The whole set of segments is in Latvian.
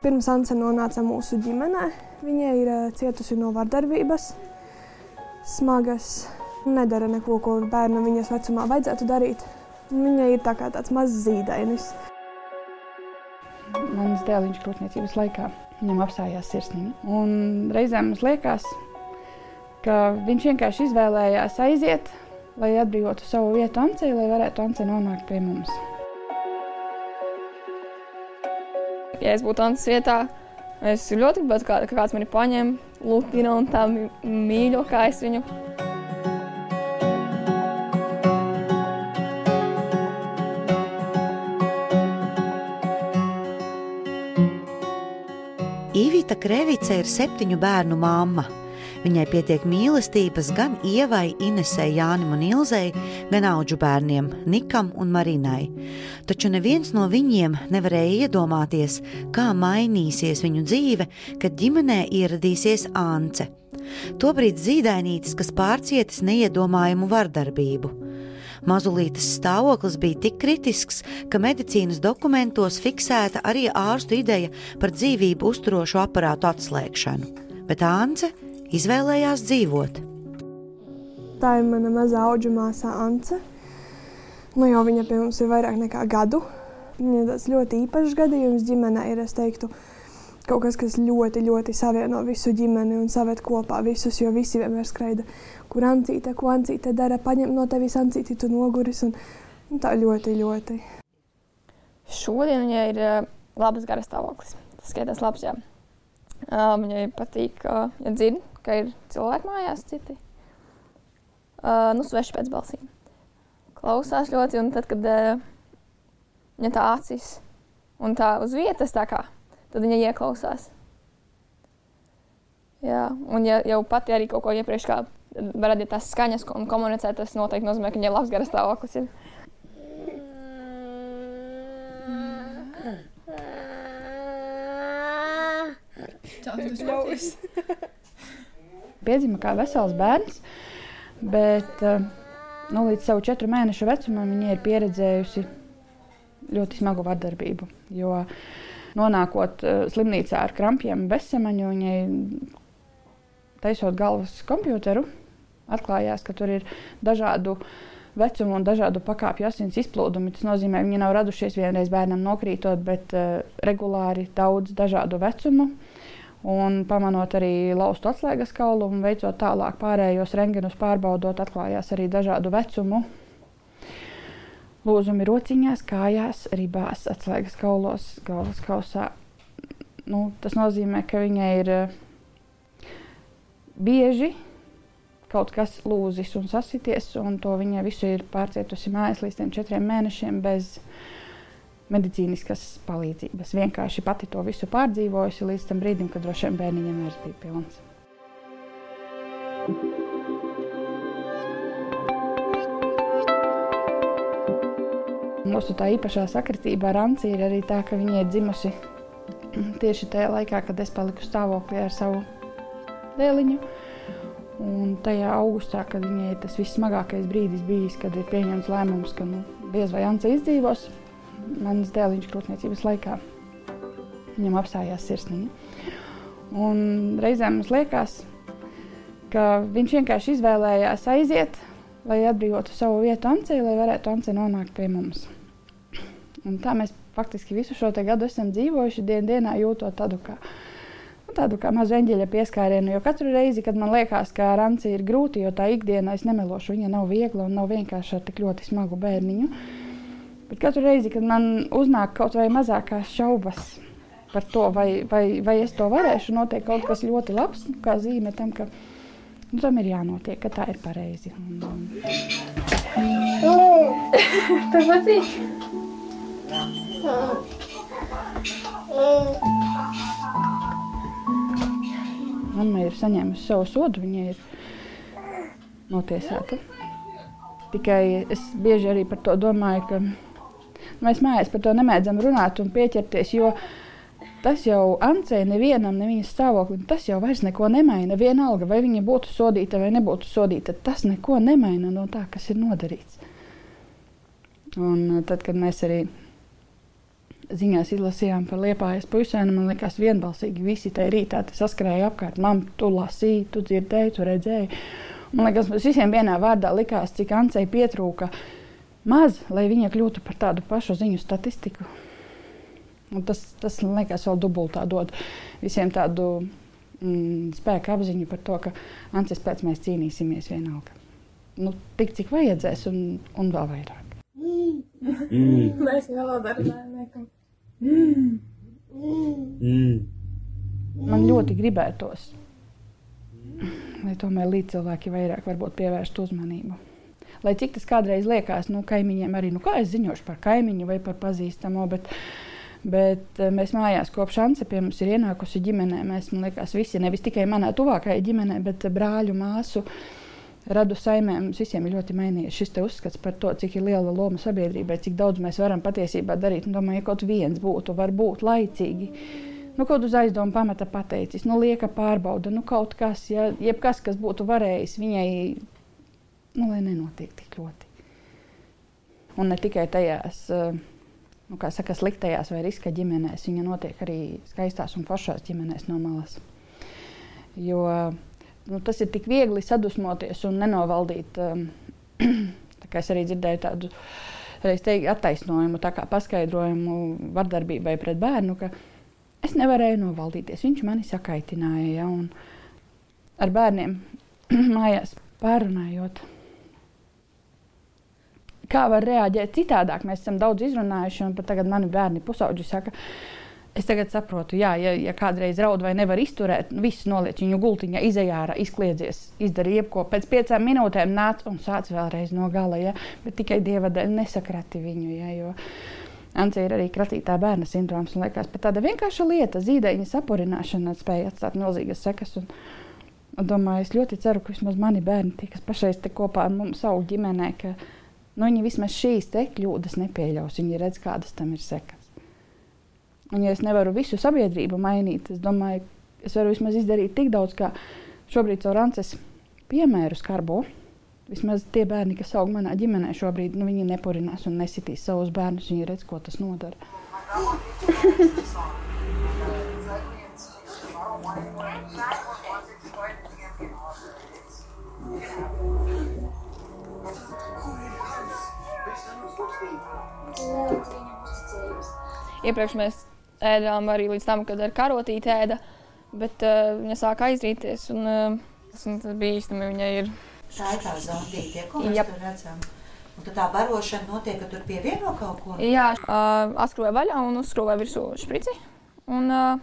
Pirms Anse nonāca mūsu ģimenē, viņa ir eh, cietusi no vardarbības, smagas, nedara neko, ko bērnam viņas vecumā vajadzētu darīt. Viņa ir tā kā tāds mazs zīdainis. Mans dēliņš grūtniecības laikā viņam apstājās sirsniņa. Un reizēm mums liekas, ka viņš vienkārši izvēlējās aiziet, lai atbrīvotu savu vietu Ancei, lai varētu Ance nonākt pie mums. Ja es būtu Ances vietā, es ļoti gribētu, kā, ka kāds mani paņem, lutina un tā mīļo, kā es viņu Ivita Krevice ir septiņu bērnu mamma. Viņai pietiek mīlestības gan Ievai, Inesei, Jānim un Ilzei, gan auģu bērniem Nikam un Marinai. Taču neviens no viņiem nevarēja iedomāties, kā mainīsies viņu dzīve, kad ģimenē ieradīsies Ance. Tobrīd zīdainītis, kas pārcietis neiedomājumu vardarbību. Mazulītes stāvoklis bija tik kritisks, ka medicīnas dokumentos fiksēta arī ārstu ideja par dzīvību uzturošu aparātu atslēgšanu. Bet Ance izvēlējās dzīvot. Tā ir mana mazā auga māsā Ance. Nu, jau viņa pie mums ir vairāk nekā gadu. Viņa ir tas ļoti īpašs gadījums ģimenē, ir es teiktu, kaut kas, kas ļoti, ļoti savieno visu ģimeni un saved kopā visus, jo visi vienmēr skraida kur ancīte, ko ancīte dara, paņem no tevis ancīti, tu noguris. Un, un tā ļoti, ļoti. Šodien viņai ir uh, labs garas stāvoklis. Tas skaitās labs, jā. Uh, viņai patīk, uh, ja dzird, ka ir cilvēki mājās citi. Uh, nu, sveši pēc balsīm. Klausās ļoti, un tad, kad uh, viņa tā acis un tā uz vietas, tā kā, tad viņa ieklausās. Jā, un ja jau pati arī kaut ko iepriekš kā radīt tās skaņas un komunicēt, tas noteikti nozīmē, ka viņai labs garas stāvoklis ir. Piedzima kā vesels bērns, bet eh, nu, līdz savu četru mēnešu vecumam viņa ir pieredzējusi ļoti smagu vardarbību. Jo nonākot uh, slimnīcā ar krampjiem, bezsamaņu, viņai taisot galvas kompjuteru, atklājās, ka tur ir dažādu vecumu un dažādu pakāpju asins izplūdumi. Tas nozīmē, ka viņi nav radušies vienreiz bērnam nokrītot, bet uh, regulāri daudz dažādu vecumu. Un pamanot arī laustu atslēgas kaulu un veicot tālāk pārējos rengenus pārbaudot, atklājās arī dažādu vecumu. Lūzumi rociņās, kājās, ribās, atslēgas kaulos, galvas kausā. Nu, tas nozīmē, ka viņai ir uh, bieži kaut kas lūzis un sasities, un to viņa visu ir pārcietusi mājās līdz četriem mēnešiem bez medicīniskas palīdzības. Vienkārši pati to visu pārdzīvojusi līdz tam brīdim, kad droši vien bērniņam vairs bija pilns. Mūsu tā īpašā sakritība ar Anci ir arī tā, ka viņa ir dzimusi tieši tajā laikā, kad es paliku stāvoklī ar savu dēliņu. Un tajā augustā, kad viņai tas vissmagākais brīdis bijis, kad ir pieņemts lēmums, ka nu, diez vai Anta izdzīvos, mans dēliņš grūtniecības laikā viņam apstājās sirsniņa. Un reizēm mums liekas, ka viņš vienkārši izvēlējās aiziet, lai atbrīvotu savu vietu Ancei, lai varētu Ance nonākt pie mums. Un tā mēs faktiski visu šo gadu esam dzīvojuši, dien dienā jūtot tādu kā Nu, tādu kā mazu eņģeļa pieskārienu. Jo katru reizi, kad man liekas, ka ar Anci ir grūti, jo tā ikdienā es nemelošu, viņa nav viegla un nav vienkārši ar tik ļoti smagu bērniņu. Bet katru reizi, kad man uznāk kaut vai mazākās šaubas par to, vai, vai, vai es to varēšu, notiek kaut kas ļoti labs, kā zīme tam, ka nu, tam ir jānotiek, ka tā ir pareizi. Tev patīk? Mamma ir saņēmusi savu sodu, viņa ir notiesāta. Tikai es bieži arī par to domāju, ka mēs mājās par to nemēdzam runāt un pieķerties, tas jau Ancei nevienam, ne viņas stāvoklim, tas jau vairs neko nemaina. Vienalga, vai viņa būtu sodīta vai nebūtu sodīta, tas neko nemaina no tā, kas ir nodarīts. Un tad, kad mēs arī ziņās izlasījām par liepājas puisēnu, man liekas, vienbalsīgi visi tajā rītā saskrēja apkārt. Mam, tu lasīji, tu dzirdēji, tu redzēji. Man liekas, mums visiem vienā vārdā likās, cik Ancei pietrūka maz, lai viņa kļūtu par tādu pašu ziņu statistiku. Un tas, tas man liekas, vēl dubultā dod visiem tādu mm, spēku apziņu par to, ka Ancis pēc mēs cīnīsimies vienalga. Nu, tik cik vajadzēs, un, un vēl vairāk. Mm. Mēs valodā runājam. Mm. Mm. Man ļoti gribētos, lai tomēr līdz cilvēki vairāk pievērstu uzmanību. Lai cik tas kādreiz liekas, nu, kaimiņiem arī, nu, kā es ziņošu par kaimiņu vai par pazīstamo, bet, bet eh, mēs mājās kopš Anse pie mums ir ienākusi ģimenē. Mēs, man liekas, visi, nevis tikai manā tuvākajā ģimenē, bet brāļu, māsu, radu saimēm mums visiem ir ļoti mainījies šis uzskats par to, cik liela loma sabiedrībai, cik daudz mēs varam patiesībā darīt. Un, domāju, ja kaut viens būtu, varbūt laicīgi. Nu, kaut uz aizdomu pamata pateicis, nu, lieka pārbauda, nu, kaut kas, ja, jebkas, kas būtu varējis viņai, nu, lai nenotiek tik ļoti. Un ne tikai tajās, eh, nu, kā saka, sliktajās vai riska ģimenēs, viņa notiek arī skaistās un foršās ģimenēs no malas. Jo nu, tas ir tik viegli sadusmoties un nenovaldīt. Um, es arī dzirdēju tādu teiktu, attaisnojumu, tā kā paskaidrojumu vardarbībai pret bērnu, ka es nevarēju novaldīties. Viņš mani sakaitināja. Ja, ar bērniem mājās pārunājot. Kā var reaģēt citādāk? Mēs esam daudz izrunājuši, un pat tagad mani bērni pusauģi saka, ka Es tagad saprotu, jā, ja, ja kādreiz raud vai nevar izturēt, viss noliec viņu gultiņā, izējā ārā, izkliedzies, izdarīja jebko. Pēc piecām minūtēm nāc un sāc vēlreiz no gala, ja? bet tikai dieva dēļ nesakrati viņu. Ja? Jo Ancija ir arī kratītā bērna sindroms. Man liekas, pat tāda vienkārša lieta, zīdaiņa sapurināšana spēja atstāt milzīgas sekas. Un, un domāju, es ļoti ceru, ka vismaz mani bērni, tie, kas pašreiz te kopā ar mums, savu ģimenē, ka nu, viņi vismaz šīs te kļūdas nepieļaus. Viņi redz, kādas tam ir sekas. Un, ja es nevaru visu sabiedrību mainīt, es domāju, es varu vismaz izdarīt tik daudz, kā šobrīd caur Ances piemēru skarbo. Vismaz tie bērni, kas aug manā ģimenē, šobrīd nu, viņi nepurinās un nesitīs savus bērnus. Viņi redz, ko tas nodara. Iepriekš mēs ēdām arī līdz tam, kad ar karotīti ēda, bet uh, viņa sāka aizrīties. Un, uh, tas bija īstenībā viņai ir. Tā ir tā zondīte, ko mēs Jap. tur redzam. Un tad tā barošana notiek, ka tur pievieno kaut ko? Jā, uh, atskrūvēja vaļā un uzskrūvēja virsū šprici. Un, uh,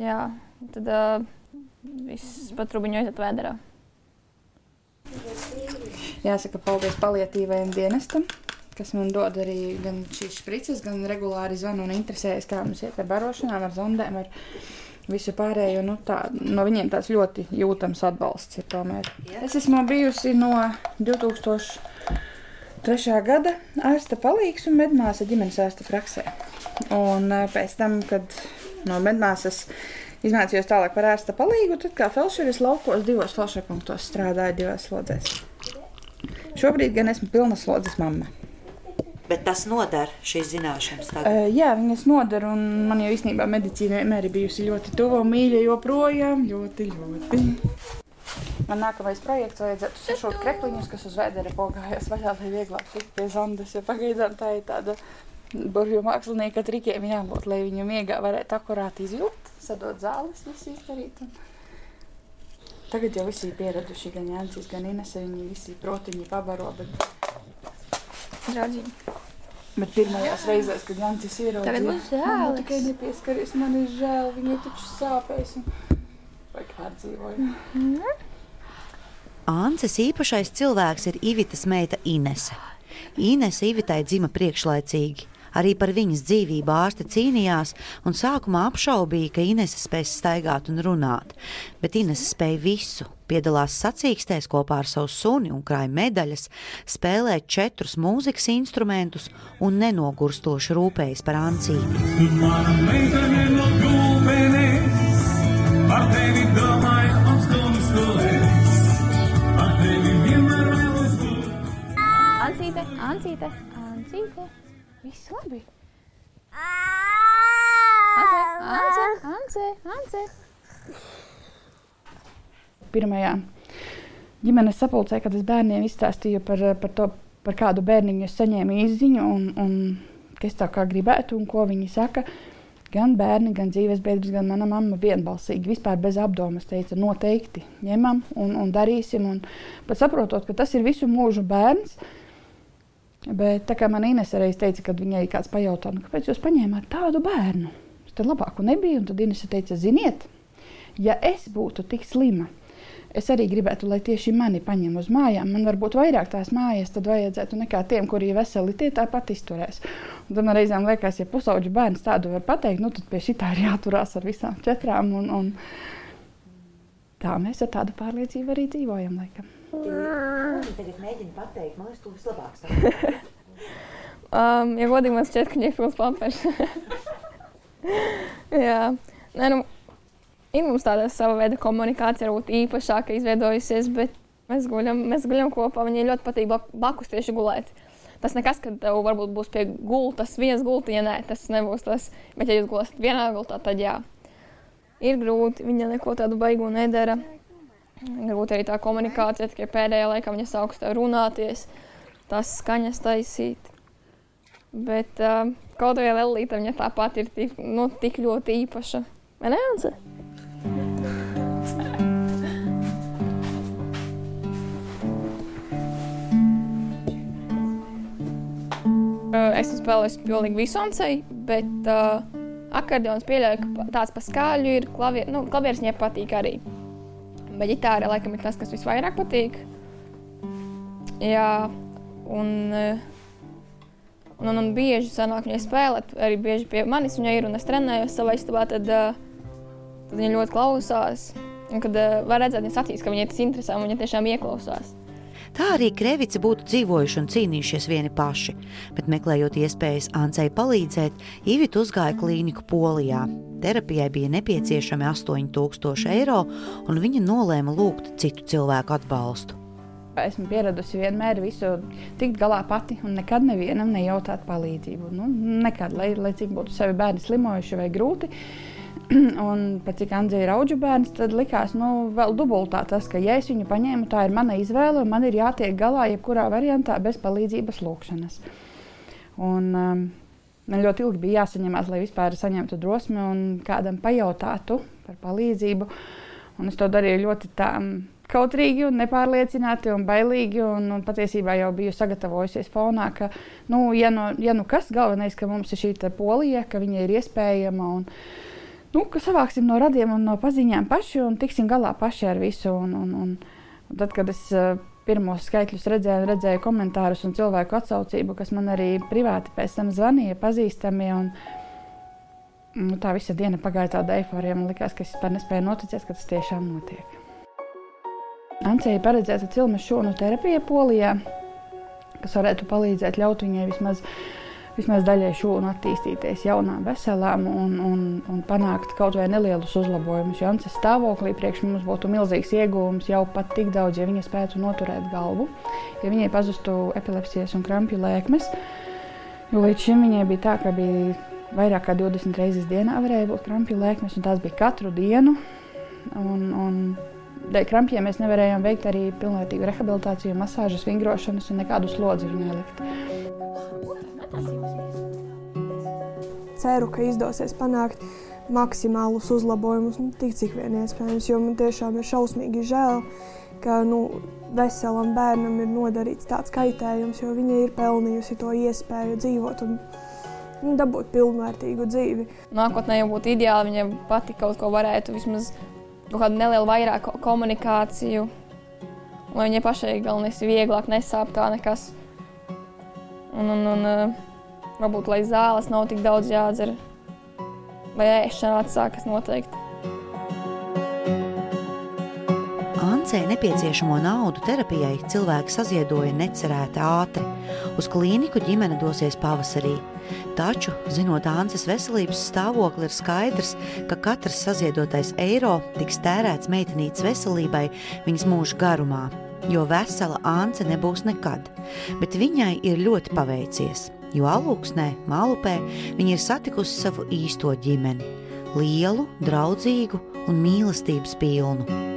jā, tad uh, viss pat rubiņu aiziet vēderā. Jāsaka paldies palietīvajam dienestam, kas man dod arī gan šīs sprites, gan regulāri zvanu un interesējas, kā mums iet ar barošanām, ar zondēm, ar visu pārējo. Nu, tā, no viņiem tāds ļoti jūtams atbalsts ir tomēr. Es esmu bijusi no 2003. gada ārsta palīgs un medmāsa ģimenes ārsta praksē. Un eh, pēc tam, kad no medmāsas izmācījos tālāk par ārsta palīgu, tad kā felšeris laukos divos felšerpunktos strādāju divās slodzēs. Šobrīd gan esmu pilna slodzes mamma. Bet tas nodara šīs zināšanas. Tagad. Uh, jā, viņas nodara. Man jau īstenībā medicīna vienmēr ir bijusi ļoti tuva un mīļa joprojām. Ļoti, ļoti. Man nākamais projekts vajadzētu sešot krepliņus, kas uz vēdera pogājas vaļā, lai vieglāk tikt pie zondas. Ja pagaidām tā ir tāda burvju mākslinieka trikiem jābūt, lai viņu miegā varētu akurāti izjūt, sadot zāles, visu izdarīt. Un... Tagad jau visi ir pieraduši, gan Jānis, gan Inese, viņi visi protiņi pabaro, bet Draudzīgi. Bet pirmajās reizēs, kad Jancis ieraudzīja, žēl. Tikai nepieskaries, man ir žēl, viņai taču sāpēs. Un... Vai pārdzīvoja? Mm -hmm. Anses īpašais cilvēks ir Ivitas meita Inese. Inese Ivitai dzima priekšlaicīgi. Arī par viņas dzīvību ārste cīnījās un sākumā apšaubīja, ka Inese spēs staigāt un runāt. Bet Inese spēja visu. Piedalās sacīkstēs kopā ar savu suni un krāja medaļas, spēlē četrus mūzikas instrumentus un nenogurstoši rūpējas par ancīti. Mana meitene no gulbenes, par tevi domāju, apstāvis kolēģis, par tevi vienmēr vēlos būt. Ancīte, ancīte, ancīte. Viss labi. Ance, Ance, Ance. Pirmajā ģimenes sapulcē, kad es bērniem izstāstīju par, par to, par kādu bērniņu es saņēmu izziņu un, un kas tā kā gribētu un ko viņi saka. Gan bērni, gan dzīves biedrs, gan mana mamma vienbalsīgi, vispār bez apdomas teica, noteikti ņemam un, un darīsim. Un pat saprotot, ka tas ir visu mūžu bērns, bet tā kā man Ines reiz teica, kad viņai kāds pajautā, nu, kāpēc jūs paņēmāt tādu bērnu? Tad labāku nebija, tad Ines teica, ziniet, ja es būtu tik slima, Es arī gribētu, lai tieši mani paņem uz mājām. Man varbūt vairāk tās mājas tad vajadzētu nekā tiem, kuri ir veseli, tie tāpat izturēs. Un tad man reizēm liekas, ja pusauģu bērns tādu var pateikt, nu tad pie šitā ir jāturās ar visām četrām. Un, un tā mēs ar tādu pārliecību arī dzīvojam. Laikam. Tagad mēģinu pateikt, man liekas, tu vislabāk saki. Um, ja godīgi man šķiet, ka pilns papers. Jā, Nē, nu, ir mums tāda sava veida komunikācija, varbūt īpašāka izveidojusies, bet mēs guļam, mēs guļam kopā. Viņai ļoti patīk blakus tieši gulēt. Tas nekas, ka tev varbūt būs pie gultas viens gulti, ja nē, tas nebūs tas. Bet, ja jūs gulēsiet vienā gultā, tad jā. Ir grūti, viņa neko tādu baigu nedara. Grūti arī tā komunikācija, tikai pēdējā laikā viņa sāks tev runāties, tās skaņas taisīt. Bet uh, kaut vai Lelīta, viņa tāpat ir tik, nu, tik ļoti īpaša. Vai ne, Anse? Es esmu spēlējis pilnīgi visu ansēju, bet uh, akordeons pieļauju, ka tāds pa skaļu ir klavier, nu, klavieris viņai patīk arī. Bet ģitāra laikam ir tas, kas visvairāk patīk. Jā, un, un, un, un bieži sanāk viņai spēlēt, arī bieži pie manis viņa ir un es trenējos savā istabā, tad, tad viņa ļoti klausās. Un kad var redzēt viņas acīs, ka viņai tas interesē un viņa tiešām ieklausās. Tā arī Krevici būtu dzīvojuši un cīnījušies vieni paši, bet meklējot iespējas Ancei palīdzēt, Ivita uzgāja klīniku Polijā. Terapijai bija nepieciešami 8000 eiro, un viņa nolēma lūgt citu cilvēku atbalstu. Esmu pieradusi vienmēr visu tikt galā pati un nekad nevienam nejautāt palīdzību. Nu, nekad, lai, lai cik būtu sevi bērni slimojuši vai grūti. un pat cik Andrija ir auģu bērns, tad likās, nu, vēl dubultā tas, ka, ja es viņu paņēmu, tā ir mana izvēle, un man ir jātiek galā jebkurā variantā bez palīdzības lūkšanas. Un, um, man ļoti ilgi bija jāsaņemās, lai vispār saņemtu drosmi un kādam pajautātu par palīdzību. Un es to darīju ļoti. Um, kautrīgi, un nepārliecināti un bailīgi. Un, un patiesībā jau biju sagatavojusies fonā, ka, nu, ja nu, ja nu kas, galvenais, ka mums ir šī polija, ka viņa ir iespējama. Un, nu, ka savāksim no radiem un no paziņām paši un tiksim galā paši ar visu. Un, un, un, tad, kad es uh, pirmos skaitļus redzēju, redzēju komentārus un cilvēku atsaucību, kas man arī privāti pēc tam zvanīja, pazīstami. Un, nu, tā visa diena pagāja tādā eiforijā. Man liekas, ka es vispār nespēju noticēt, ka tas tiešām notiek. Ancija paredzēta cilmes šūnu terapija Polijā, kas varētu palīdzēt ļaut viņai vismaz vismaz daļai šūnu attīstīties jaunām, veselām un, un, un panākt kaut vai nelielus uzlabojumus. Jo Ances stāvoklī priekš mums būtu milzīgs iegūms jau pat tik daudz, ja viņa spētu noturēt galvu, ja viņai pazustu epilepsijas un krampju lēkmes. Jo līdz šim viņai bija tā, ka bija vairāk kā 20 reizes dienā varēja būt krampju lēkmes, un tās bija katru dienu. Un, un dēļ krampjiem mēs nevarējām veikt arī pilnvērtīgu rehabilitāciju, masāžas, vingrošanas un nekādu slodzi viņai likt. Ceru, ka izdosies panākt maksimālus uzlabojumus, nu, tik cik vien iespējams. Jo man tiešām ir šausmīgi žēl, ka nu, veselam bērnam ir nodarīts tāds kaitējums, jo viņa ir pelnījusi to iespēju dzīvot un nu, dabūt pilnvērtīgu dzīvi. Nākotnē jau būtu ideāli, ja viņa pati kaut ko varētu, vismaz kādu nelielu vairāk komunikāciju, lai viņai pašai galvenais ir vieglāk, nesāp kā nekas. Un, un, un uh, varbūt, lai zāles nav tik daudz jādzer, vai ēšana atsākas noteikti. Ancei nepieciešamo naudu terapijai cilvēki saziedoja necerēti ātri. Uz klīniku ģimene dosies pavasarī. Taču, zinot Ances veselības stāvokli, ir skaidrs, ka katrs saziedotais eiro tiks tērēts meitenītes veselībai viņas mūža garumā. jo vesela Ance nebūs nekad, bet viņai ir ļoti paveicies, jo alūksnē, Mālupē, viņa ir satikusi savu īsto ģimeni - lielu, draudzīgu un mīlestības pilnu.